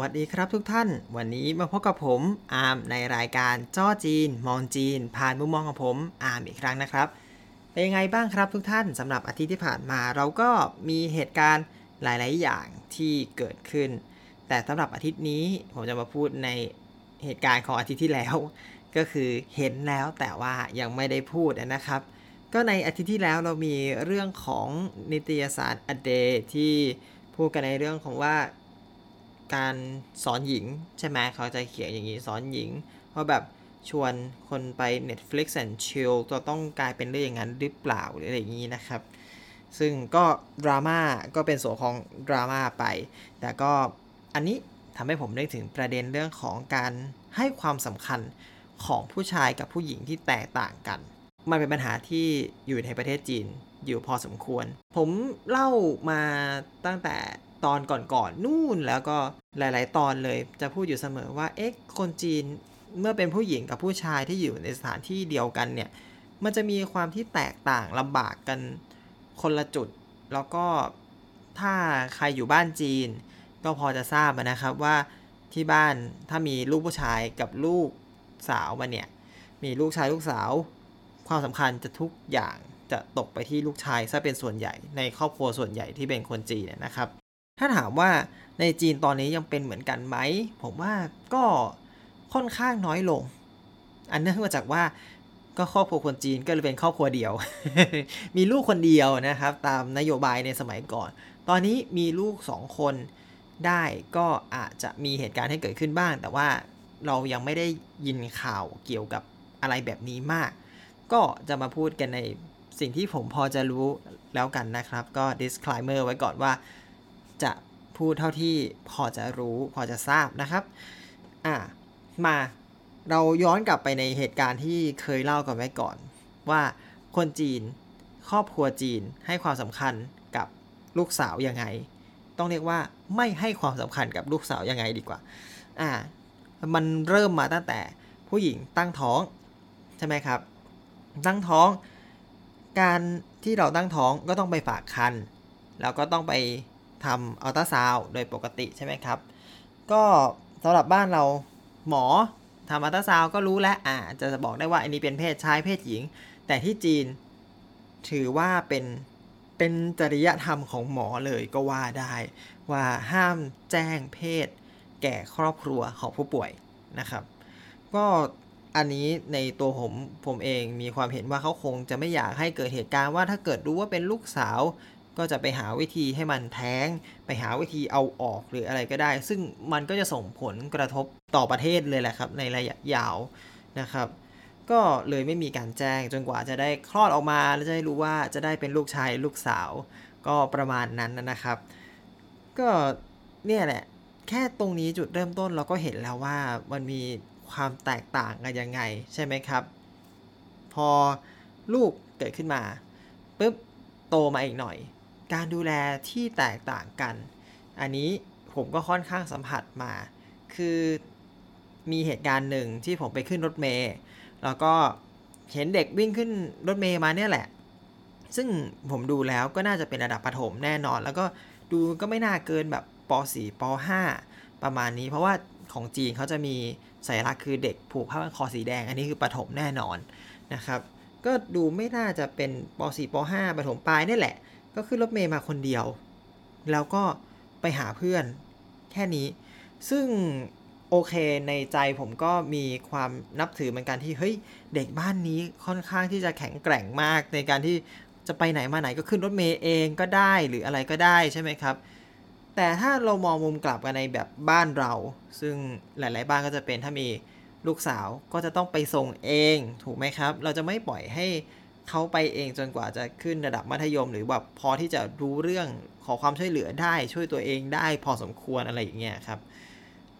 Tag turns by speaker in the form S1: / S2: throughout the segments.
S1: วัสดีครับทุกท่าน วันนี้มาพบกับผมอาร์มในรายการจ้อจีน มองจีน ผ่านมุมมองของผมอาร์มอีกครั้งนะครับ เป็นยังไงบ้างครับทุกท่านสำหรับอาทิตย์ที่ผ่านมาเราก็มีเหตุการณ์หลาย ๆ อย่างที่เกิดขึ้น แต่สำหรับอาทิตย์นี้ผมจะมาพูดในเหตุการณ์ของอาทิตย์ที่แล้ว ก็คือเห็นแล้วแต่ว่ายังไม่ได้พูดนะครับ ก็ในอาทิตย์ที่แล้วเรามีเรื่องของนิตยสารอเดที่พูดกันในเรื่องของว่า การสอนหญิงใช่ไหมเขาจะเขียนอย่างนี้สอนหญิงว่าแบบชวนคนไป Netflix and chill จะต้องกลายเป็นเรื่องอย่างนั้นหรือเปล่าหรืออะไรอย่างนี้นะครับ ซึ่งก็ดราม่าก็เป็นส่วนของดราม่าไป แต่ก็อันนี้ทำให้ผมได้ถึงประเด็นเรื่องของการให้ความสำคัญของผู้ชายกับผู้หญิงที่แตกต่างกัน มันเป็นปัญหาที่อยู่ในประเทศจีนอยู่พอสมควร ผมเล่ามาตั้งแต่ ตอนก่อนๆนนู่นแล้วก็หลาย ๆ ตอนเลยจะพูดอยู่เสมอว่าเอ๊ะคนจีนเมื่อเป็นผู้หญิงกับผู้ชายที่อยู่ในสถานที่เดียวกันเนี่ยมันจะมีความที่แตกต่างลำบากกันคนละจุด แล้วก็ถ้าใครอยู่บ้านจีน ก็พอจะทราบนะครับว่าที่บ้านถ้ามีลูกผู้ชายกับลูกสาวมาเนี่ยมีลูกชายลูกสาว ความสำคัญจะทุกอย่างจะตกไปที่ลูกชายซะเป็นส่วนใหญ่ในครอบครัวส่วนใหญ่ที่เป็นคนจีนนะครับ ถ้าถามว่าในจีนตอนนี้ยังเป็นเหมือนกันไหม ผมว่าก็ค่อนข้างน้อยลง อันเนื่องมาจากว่าก็ครอบครัวคนจีนก็เลยเป็นครอบครัวเดียว มีลูกคนเดียวนะครับ ตามนโยบายในสมัยก่อน ตอนนี้มีลูกสองคนได้ก็อาจจะมีเหตุการณ์ให้เกิดขึ้นบ้าง แต่ว่าเรายังไม่ได้ยินข่าวเกี่ยวกับอะไรแบบนี้มาก ก็จะมาพูดกันในสิ่งที่ผมพอจะรู้แล้วกันนะครับ ก็ disclaimer ไว้ก่อนว่า จะพูดเท่าที่พอจะรู้พอจะทราบนะครับอ่ามาเราย้อนกลับไปในเหตุการณ์ที่เคยเล่ากันไว้ก่อน ว่าคนจีนครอบครัวจีนให้ความสำคัญกับลูกสาวยังไง ต้องเรียกว่าไม่ให้ความสำคัญกับลูกสาวยังไงดีกว่าอ่ามันเริ่มมาตั้งแต่ผู้หญิงตั้งท้องใช่ไหมครับ ตั้งท้อง การที่เราตั้งท้องก็ต้องไปฝากคันแล้วก็ต้องไป ทำอัลตราซาวโดยปกติใช่ไหมครับ ก็สำหรับบ้านเราหมอทำอัลตราซาวก็รู้แล้วอ่าจะบอกได้ว่าอันนี้เป็นเพศชายเพศหญิง แต่ที่จีนถือว่าเป็นเป็นจริยธรรมของหมอเลยก็ว่าได้ว่าห้ามแจ้งเพศ แก่ครอบครัวของผู้ป่วยนะครับ ก็อันนี้ในตัวผมผมเองมีความเห็นว่าเขาคงจะไม่อยากให้เกิดเหตุการณ์ว่าถ้าเกิดรู้ว่าเป็นลูกสาว ก็จะไปหาวิธีให้มันแท้ง ไปหาวิธีเอาออกหรืออะไรก็ได้ ซึ่งมันก็จะส่งผลกระทบต่อประเทศเลยแหละครับ ในระยะยาวนะครับ ก็เลยไม่มีการแจ้งจนกว่าจะได้คลอดออกมาแล้วจะได้รู้ว่าจะได้เป็นลูกชายลูกสาว ก็ประมาณนั้นนะครับ ก็เนี่ยแหละ แค่ตรงนี้จุดเริ่มต้นเราก็เห็นแล้วว่ามันมีความแตกต่างกันยังไงใช่ไหมครับ พอลูกเกิดขึ้นมาปุ๊บโตมาอีกหน่อย การดูแลที่แตกต่างกัน อันนี้ผมก็ค่อนข้างสัมผัสมา คือมีเหตุการณ์หนึ่งที่ผมไปขึ้นรถเมล์แล้วก็เห็นเด็กวิ่งขึ้นรถเมล์มาเนี่ยแหละ ซึ่งผมดูแล้วก็น่าจะเป็นระดับประถมแน่นอน แล้วก็ดูก็ไม่น่าเกินแบบป .4 ป .5 ประมาณนี้ เพราะว่าของจีนเขาจะมีสัญลักษณ์คือเด็กผูกผ้าพันคอสีแดง อันนี้คือประถมแน่นอนนะครับ ก็ดูไม่น่าจะเป็นป .4 ป .5 ประถมปลายนี่แหละ ก็ขึ้นรถเมย์มาคนเดียว แล้วก็ไปหาเพื่อนแค่นี้ ซึ่งโอเคในใจผมก็มีความนับถือเหมือนกันที่เฮ้ยเด็กบ้านนี้ค่อนข้างที่จะแข็งแกร่งมากในการที่จะไปไหนมาไหนก็ขึ้นรถเมย์เองก็ได้หรืออะไรก็ได้ใช่ไหมครับ แต่ถ้าเรามองมุมกลับกันในแบบบ้านเรา ซึ่งหลาย ๆ บ้านก็จะเป็นถ้ามีลูกสาวก็จะต้องไปส่งเองถูกไหมครับ เราจะไม่ปล่อยให้ เขาไปเองจนกว่าจะขึ้นระดับมัธยม หรือแบบพอที่จะรู้เรื่องขอความช่วยเหลือได้ช่วยตัวเองได้พอสมควรอะไรอย่างเงี้ยครับ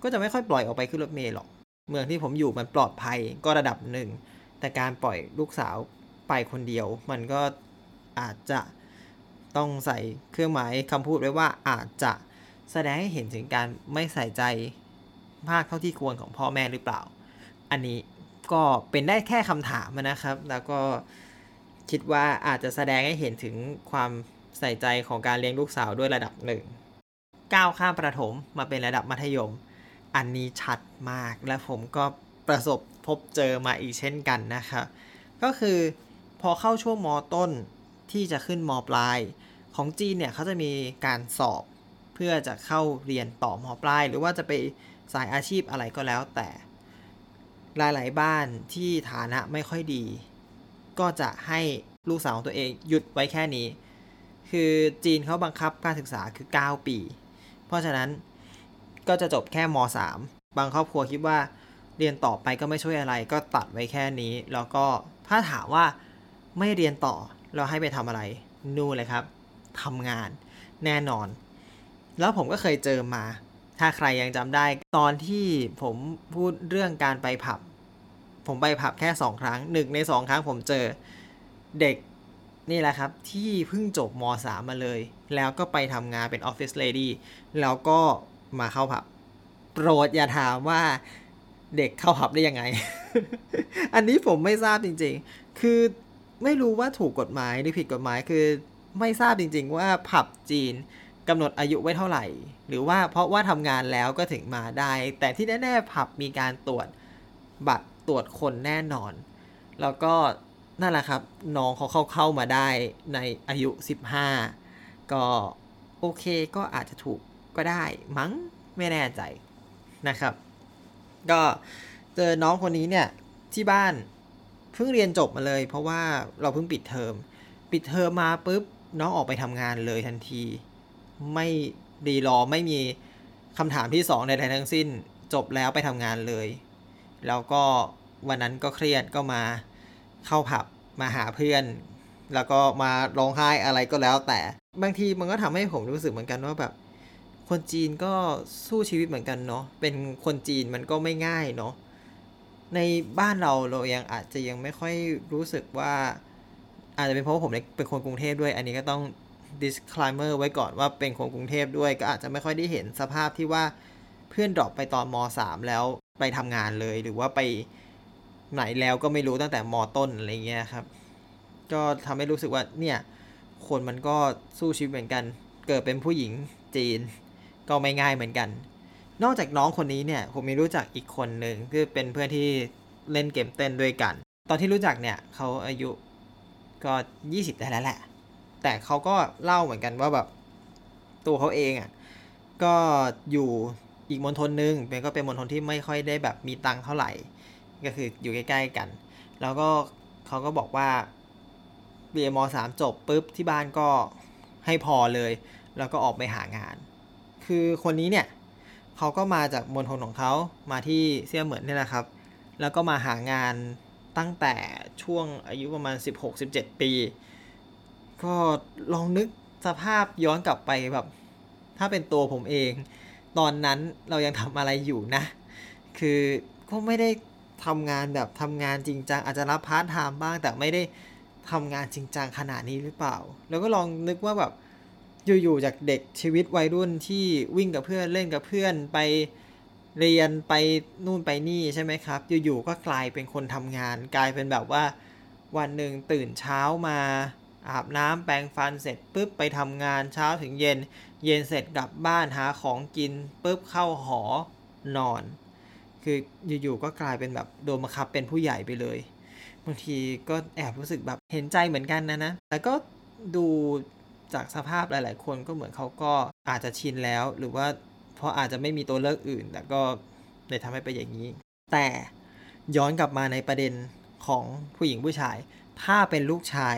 S1: ก็จะไม่ค่อยปล่อยออกไปขึ้นรถเมล์หรอก เมืองที่ผมอยู่มันปลอดภัยก็ระดับหนึ่ง แต่การปล่อยลูกสาวไปคนเดียว มันก็อาจจะต้องใส่เครื่องหมายคำพูดไว้ว่าอาจจะแสดงให้เห็นถึงการไม่ใส่ใจมากเท่าที่ควรของพ่อแม่หรือเปล่า อันนี้ก็เป็นได้แค่คำถามนะครับ แล้วก็ คิดว่าอาจจะแสดงให้เห็นถึงความใส่ใจของการเลี้ยงลูกสาวด้วยระดับหนึ่งก้าวข้ามประถมมาเป็นระดับมัธยม อันนี้ชัดมากและผมก็ประสบพบเจอมาอีกเช่นกันนะครับ ก็คือพอเข้าช่วงมต้นที่จะขึ้นมปลาย ของจีนเนี่ยเขาจะมีการสอบเพื่อจะเข้าเรียนต่อมปลาย หรือว่าจะไปสายอาชีพอะไรก็แล้วแต่หลายๆบ้านที่ฐานะไม่ค่อยดี ก็จะให้ลูกสาวของตัวเองหยุดไว้แค่นี้ คือจีนเขาบังคับการศึกษาคือ 9 ปี เพราะฉะนั้นก็จะจบแค่ม .3 บางครอบครัวคิดว่าเรียนต่อไปก็ไม่ช่วยอะไร ก็ตัดไว้แค่นี้ แล้วก็ถ้าถามว่าไม่เรียนต่อเราให้ไปทำอะไร นู่นเลยครับทำงานแน่นอน แล้วผมก็เคยเจอมา ถ้าใครยังจำได้ ตอนที่ผมพูดเรื่องการไปผับ ผมไปผับแค่สองครั้งหนึ่งในสองครั้งผมเจอเด็กนี่แหละครับ ที่เพิ่งจบม .3 มาเลย แล้วก็ไปทำงานเป็นออฟฟิศเลดี้แล้วก็มาเข้าผับ โปรดอย่าถามว่าเด็กเข้าผับได้ยังไง อันนี้ผมไม่ทราบจริง ๆ คือไม่รู้ว่าถูกกฎหมายหรือผิดกฎหมายคือไม่ทราบจริง ๆ ว่าผับจีนกำหนดอายุไว้เท่าไหร่ หรือว่าเพราะว่าทำงานแล้วก็ถึงมาได้ แต่ที่แน่ๆผับมีการตรวจบัตร ตรวจคนแน่นอน แล้วก็นั่นแหละครับ น้องเขาเข้าเข้ามาได้ในอายุ 15 ก็โอเคก็อาจจะถูกก็ได้มั้งไม่แน่ใจนะครับ ก็เจอน้องคนนี้เนี่ย ที่บ้านเพิ่งเรียนจบมาเลย เพราะว่าเราเพิ่งปิดเทอม ปิดเทอมมาปุ๊บน้องออกไปทำงานเลยทันที ไม่ดีรอไม่มีคำถามที่สองใดๆทั้งสิ้น จบแล้วไปทำงานเลย แล้วก็วันนั้นก็เครียดก็มาเข้าผับมาหาเพื่อน แล้วก็มาร้องไห้อะไรก็แล้ว แต่บางทีมันก็ทำให้ผมรู้สึกเหมือนกันว่าแบบ คนจีนก็สู้ชีวิตเหมือนกันเนาะเป็นคนจีนมันก็ไม่ง่ายเนาะในบ้านเราเรายังอาจจะยังไม่ค่อยรู้สึกว่า อาจจะเป็นเพราะผมเป็นคนกรุงเทพด้วย อันนี้ก็ต้อง disclaimer ไว้ก่อนว่าเป็นคนกรุงเทพด้วย ก็อาจจะไม่ค่อยได้เห็นสภาพที่ว่าเพื่อนดรอปไปตอนม .3 แล้ว ไปทำงานเลย หรือว่าไปไหนแล้วก็ไม่รู้ตั้งแต่มต้นอะไรเงี้ยครับ ก็ทำให้รู้สึกว่าเนี่ยคนมันก็สู้ชีวิตเหมือนกัน เกิดเป็นผู้หญิงจีน ก็ไม่ง่ายเหมือนกัน นอกจากน้องคนนี้เนี่ยผมมีรู้จักอีกคนหนึ่งคือเป็นเพื่อนที่เล่นเกมเต้นด้วยกัน ตอนที่รู้จักเนี่ยเขาอายุก็ 20 ได้แล้วแหละ แต่เขาก็เล่าเหมือนกันว่าแบบตัวเขาเองอะ่ะก็อยู่ อีกมณฑลหนึ่งเป็นก็เป็นมณฑลที่ไม่ค่อยได้แบบมีตังค์เท่าไหร่ ก็คืออยู่ใกล้ๆกัน แล้วก็เขาก็บอกว่าเรียนมสามจบปุ๊บที่บ้านก็ให้พอเลย แล้วก็ออกไปหางาน คือคนนี้เนี่ยเขาก็มาจากมณฑลของเขามาที่เซี่ยเหมือนนี่แหละครับ แล้วก็มาหางานตั้งแต่ช่วงอายุประมาณ 16-17 ปี ก็ลองนึกสภาพย้อนกลับไปแบบ ถ้าเป็นตัวผมเอง ตอนนั้นเรายังทำอะไรอยู่นะ คือก็ไม่ได้ทำงานแบบทำงานจริงจังอาจจะรับพาร์ทไทม์บ้างแต่ไม่ได้ทำงานจริงจังขนาดนี้หรือเปล่า แล้วก็ลองนึกว่าแบบอยู่ๆจากเด็กชีวิตวัยรุ่นที่วิ่งกับเพื่อนเล่นกับเพื่อนไปเรียนไปนู่นไปนี่ใช่ไหมครับ อยู่ๆก็กลายเป็นคนทำงาน กลายเป็นแบบว่าวันหนึ่งตื่นเช้ามาอาบน้ำแปรงฟันเสร็จปุ๊บไปทำงานเช้าถึงเย็น เย็นเสร็จกลับบ้านหาของกินปุ๊บเข้าหอนอน คืออยู่ๆก็กลายเป็นแบบโดนบังคับเป็นผู้ใหญ่ไปเลยบางทีก็แอบรู้สึกแบบเห็นใจเหมือนกันนะนะ แต่ก็ดูจากสภาพหลาย ๆ คนก็เหมือนเขาก็อาจจะชินแล้ว หรือว่าเพราะอาจจะไม่มีตัวเลือกอื่น แต่ก็เลยทำให้เป็นอย่างนี้ แต่ย้อนกลับมาในประเด็นของผู้หญิงผู้ชาย ถ้าเป็นลูกชาย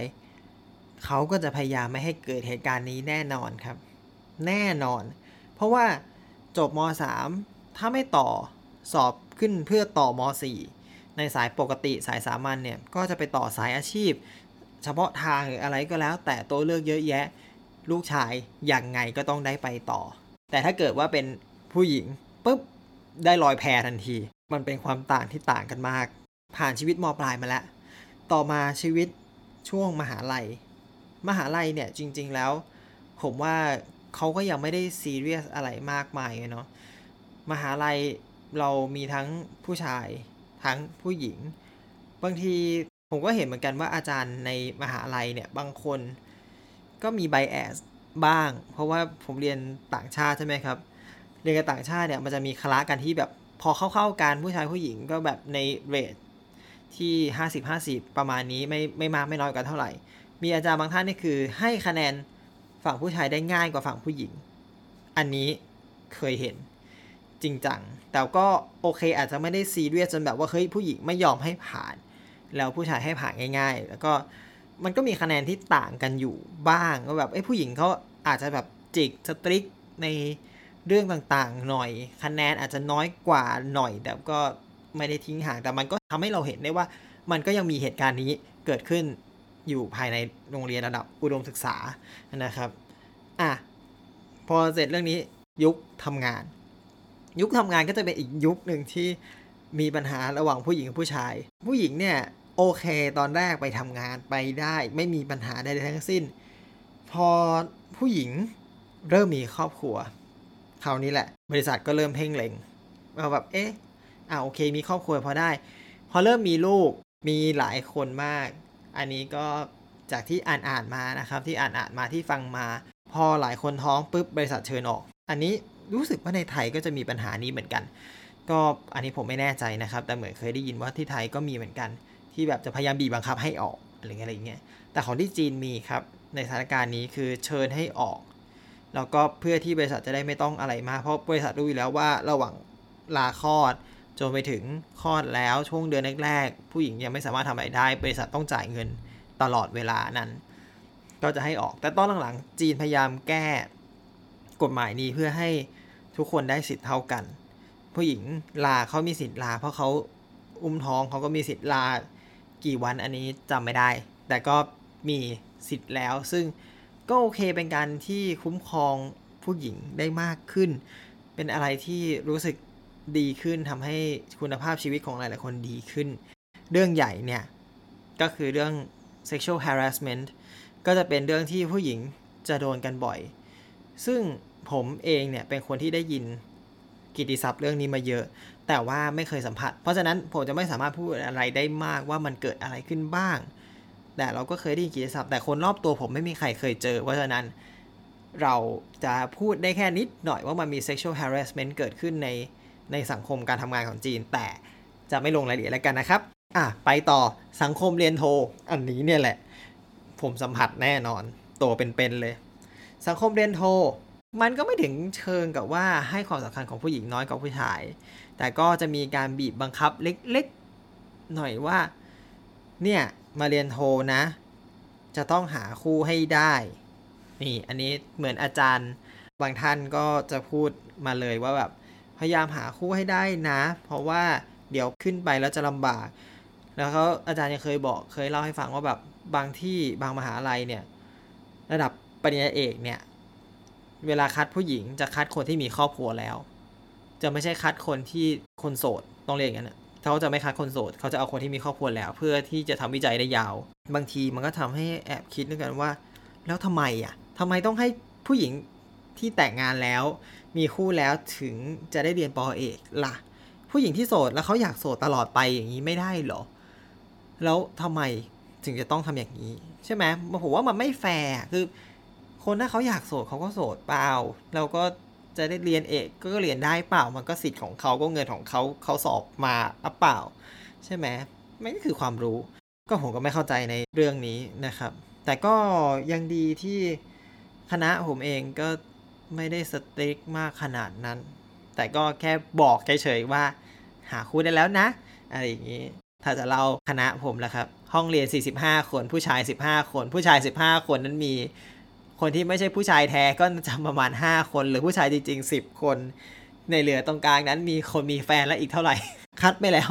S1: เขาก็จะพยายามไม่ให้เกิดเหตุการณ์นี้แน่นอนครับ แน่นอน เพราะว่าจบม .3 ถ้าไม่ต่อสอบขึ้นเพื่อต่อม .4 ในสายปกติสายสามัญเนี่ย ก็จะไปต่อสายอาชีพ เฉพาะทางหรืออะไรก็แล้ว แต่ตัวเลือกเยอะแยะ ลูกชายอย่างไงก็ต้องได้ไปต่อ แต่ถ้าเกิดว่าเป็นผู้หญิงปุ๊บได้ลอยแพทันที มันเป็นความต่างที่ต่างกันมาก ผ่านชีวิตมปลายมาแล้ว ต่อมาชีวิตช่วงมหาลัย มหาลัยเนี่ยจริง ๆ แล้ว ผมว่า เขาก็ยังไม่ได้ซีเรียสอะไรมากมายเนาะมหาลัยเรามีทั้งผู้ชายทั้งผู้หญิง บางทีผมก็เห็นเหมือนกันว่าอาจารย์ในมหาลัยเนี่ยบางคนก็มีไบแอสบ้าง เพราะว่าผมเรียนต่างชาติใช่ไหมครับ เรียนกับต่างชาติเนี่ยมันจะมีคละกันที่แบบพอเข้าๆกันผู้ชายผู้หญิงก็แบบในเรทที่ 50-50 ประมาณนี้ไม่ไม่มากไม่น้อยกันเท่าไหร่ มีอาจารย์บางท่านนี่คือให้คะแนน ฝั่งผู้ชายได้ง่ายกว่าฝั่งผู้หญิง อันนี้เคยเห็นจริงจัง แต่ก็โอเคอาจจะไม่ได้ซีเรียสจนแบบว่าเฮ้ยผู้หญิงไม่ยอมให้ผ่าน แล้วผู้ชายให้ผ่านง่าย ๆ แล้วก็มันก็มีคะแนนที่ต่างกันอยู่บ้างก็แบบไอ้ผู้หญิงเขาอาจจะแบบจิกสตริกในเรื่องต่างๆ หน่อย คะแนนอาจจะน้อยกว่าหน่อย แต่ก็ไม่ได้ทิ้งห่างแต่มันก็ทำให้เราเห็นได้ว่า มันก็ยังมีเหตุการณ์นี้เกิดขึ้น อยู่ภายในโรงเรียนระดับอุดมศึกษานะครับอะพอเสร็จเรื่องนี้ยุคทำงาน ยุคทำงานก็จะเป็นอีกยุคหนึ่งที่มีปัญหาระหว่างผู้หญิงกับผู้ชาย ผู้หญิงเนี่ยโอเคตอนแรกไปทำงานไปได้ ไม่มีปัญหาใดทั้งสิ้น พอผู้หญิงเริ่มมีครอบครัวคราวนี้แหละ บริษัทก็เริ่มเพ่งเล็งเราแบบเอ๊ะอ่าโอเค มีครอบครัวพอได้ พอเริ่มมีลูกมีหลายคนมาก อันนี้ก็จากที่อ่านอ่านมานะครับ ที่อ่านอ่านมาที่ฟังมา พอหลายคนท้องปุ๊บบริษัทเชิญออก อันนี้รู้สึกว่าในไทยก็จะมีปัญหานี้เหมือนกัน ก็อันนี้ผมไม่แน่ใจนะครับ แต่เหมือนเคยได้ยินว่าที่ไทยก็มีเหมือนกัน ที่แบบจะพยายามบีบบังคับให้ออกอะไรเงี้ยอะไรเงี้ยแต่ของที่จีนมีครับในสถานการณ์นี้คือเชิญให้ออก แล้วก็เพื่อที่บริษัทจะได้ไม่ต้องอะไรมากเพราะบริษัทรู้อยู่แล้วว่าระหว่างลาคลอด จนไปถึงคลอดแล้วช่วงเดือนแรกๆผู้หญิงยังไม่สามารถทำอะไรได้บริษัทต้องจ่ายเงินตลอดเวลานั้น ก็จะให้ออกแต่ตอนหลังๆจีนพยายามแก้กฎหมายนี้เพื่อให้ทุกคนได้สิทธิ์เท่ากัน ผู้หญิงลาเขามีสิทธิ์ลา เพราะเขาอุ้มท้องเขาก็มีสิทธิ์ลากี่วันอันนี้จำไม่ได้ แต่ก็มีสิทธิ์แล้ว ซึ่งก็โอเคเป็นการที่คุ้มครองผู้หญิงได้มากขึ้น เป็นอะไรที่รู้สึก ดีขึ้นทำให้คุณภาพชีวิตของหลาย ๆ คนดีขึ้น เรื่องใหญ่เนี่ย ก็คือเรื่อง sexual harassment ก็จะเป็นเรื่องที่ผู้หญิงจะโดนกันบ่อย ซึ่งผมเองเนี่ยเป็นคนที่ได้ยินกิติศัพท์เรื่องนี้มาเยอะ แต่ว่าไม่เคยสัมผัส เพราะฉะนั้นผมจะไม่สามารถพูดอะไรได้มากว่ามันเกิดอะไรขึ้นบ้าง แต่เราก็เคยได้ยินกิติศัพท์ แต่คนรอบตัวผมไม่มีใครเคยเจอ เพราะฉะนั้นเราจะพูดได้แค่นิดหน่อยว่ามันมี sexual harassment เกิดขึ้นใน ในสังคมการทำงานของจีน แต่จะไม่ลงรายละเอียดแล้วกันนะครับ อะไปต่อสังคมเรียนโท อันนี้เนี่ยแหละ ผมสัมผัสแน่นอน ตัวเป็นๆเลย สังคมเรียนโท มันก็ไม่ถึงเชิงกับว่าให้ความสำคัญของผู้หญิงน้อยกว่าผู้ชาย แต่ก็จะมีการบีบบังคับเล็กๆ หน่อยว่า เนี่ยมาเรียนโทนะ จะต้องหาคู่ให้ได้นี่อันนี้เหมือนอาจารย์บางท่านก็จะพูดมาเลยว่าแบบ ยายามหาคู่ให้ได้นะ เพราะว่าเดี๋ยวขึ้นไปแล้วจะลำบาก แล้วเขาอาจารย์ยังเคยบอกเคยเล่าให้ฟังว่าแบบบางที่บางมหาลัยเนี่ยระดับปริญญาเอกเนี่ยเวลาคัดผู้หญิงจะคัดคนที่มีครอบครัวแล้ว จะไม่ใช่คัดคนที่คนโสดต้องเรียกอย่างนั้นเขาจะไม่คัดคนโสดเขาจะเอาคนที่มีครอบครัวแล้ว เพื่อที่จะทำวิจัยได้ยาว บางทีมันก็ทำให้แอบคิดด้วยกันว่า แล้วทำไมอะทำไมต้องให้ผู้หญิง ที่แต่งงานแล้ว มีคู่แล้วถึงจะได้เรียนปอเอกล่ะ ผู้หญิงที่โสดแล้วเขาอยากโสดตลอดไปอย่างนี้ไม่ได้หรอ แล้วทำไมถึงจะต้องทำอย่างนี้ ใช่ไหมผมว่ามันไม่แฟร์คือ คนถ้าเขาอยากโสดเขาก็โสดเปล่าแล้วก็จะได้เรียนเอกก็เรียนได้เปล่า มันก็สิทธิ์ของเขาก็เงินของเขาเขาสอบมาอเปล่า ใช่ไหมไมันก็คือความรู้ ก็ผมก็ไม่เข้าใจในเรื่องนี้นะครับ แต่ก็ยังดีที่คณะผมเองก็ ไม่ได้สติ๊กมากขนาดนั้น แต่ก็แค่บอกเฉยๆว่า หาคู่ได้แล้วนะ อะไรอย่างนี้ ถ้าจะเล่าคณะผมละครับ ห้องเรียน 45 คนผู้ชาย 15 คน ผู้ชาย 15 คนนั้นมีคนที่ไม่ใช่ผู้ชายแท้ก็จะประมาณ 5 คน หรือผู้ชายจริงๆ 10 คน ในเหลือตรงกลางนั้นมีคนมีแฟนแล้วอีกเท่าไหร่ คัดไปแล้ว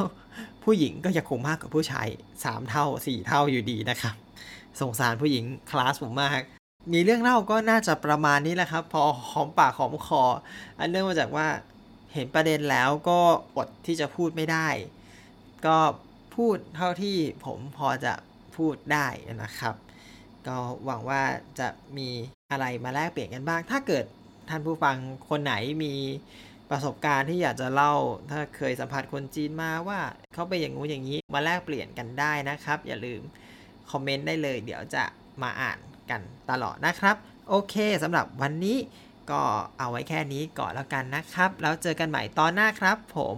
S1: ผู้หญิงก็ยังคงมากกว่าผู้ชาย 3 เท่า 4 เท่าอยู่ดีนะครับสงสารผู้หญิงคลาสผมมาก มีเรื่องเล่าก็น่าจะประมาณนี้แหละครับ พอหอมปากหอมคอ อันเนื่องมาจากว่าเห็นประเด็นแล้วก็อดที่จะพูดไม่ได้ ก็พูดเท่าที่ผมพอจะพูดได้นะครับ ก็หวังว่าจะมีอะไรมาแลกเปลี่ยนกันบ้าง ถ้าเกิดท่านผู้ฟังคนไหนมีประสบการณ์ที่อยากจะเล่า ถ้าเคยสัมผัสคนจีนมาว่าเขาไปอย่างงู้นอย่างนี้มาแลกเปลี่ยนกันได้นะครับ อย่าลืมคอมเมนต์ได้เลย เดี๋ยวจะมาอ่าน กันตลอดนะครับ โอเคสำหรับวันนี้ก็เอาไว้แค่นี้ก่อนแล้วกันนะครับ แล้วเจอกันใหม่ตอนหน้าครับ ผม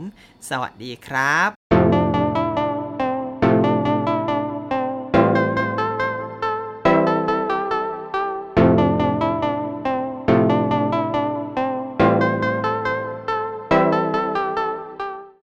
S1: สวัสดีครับ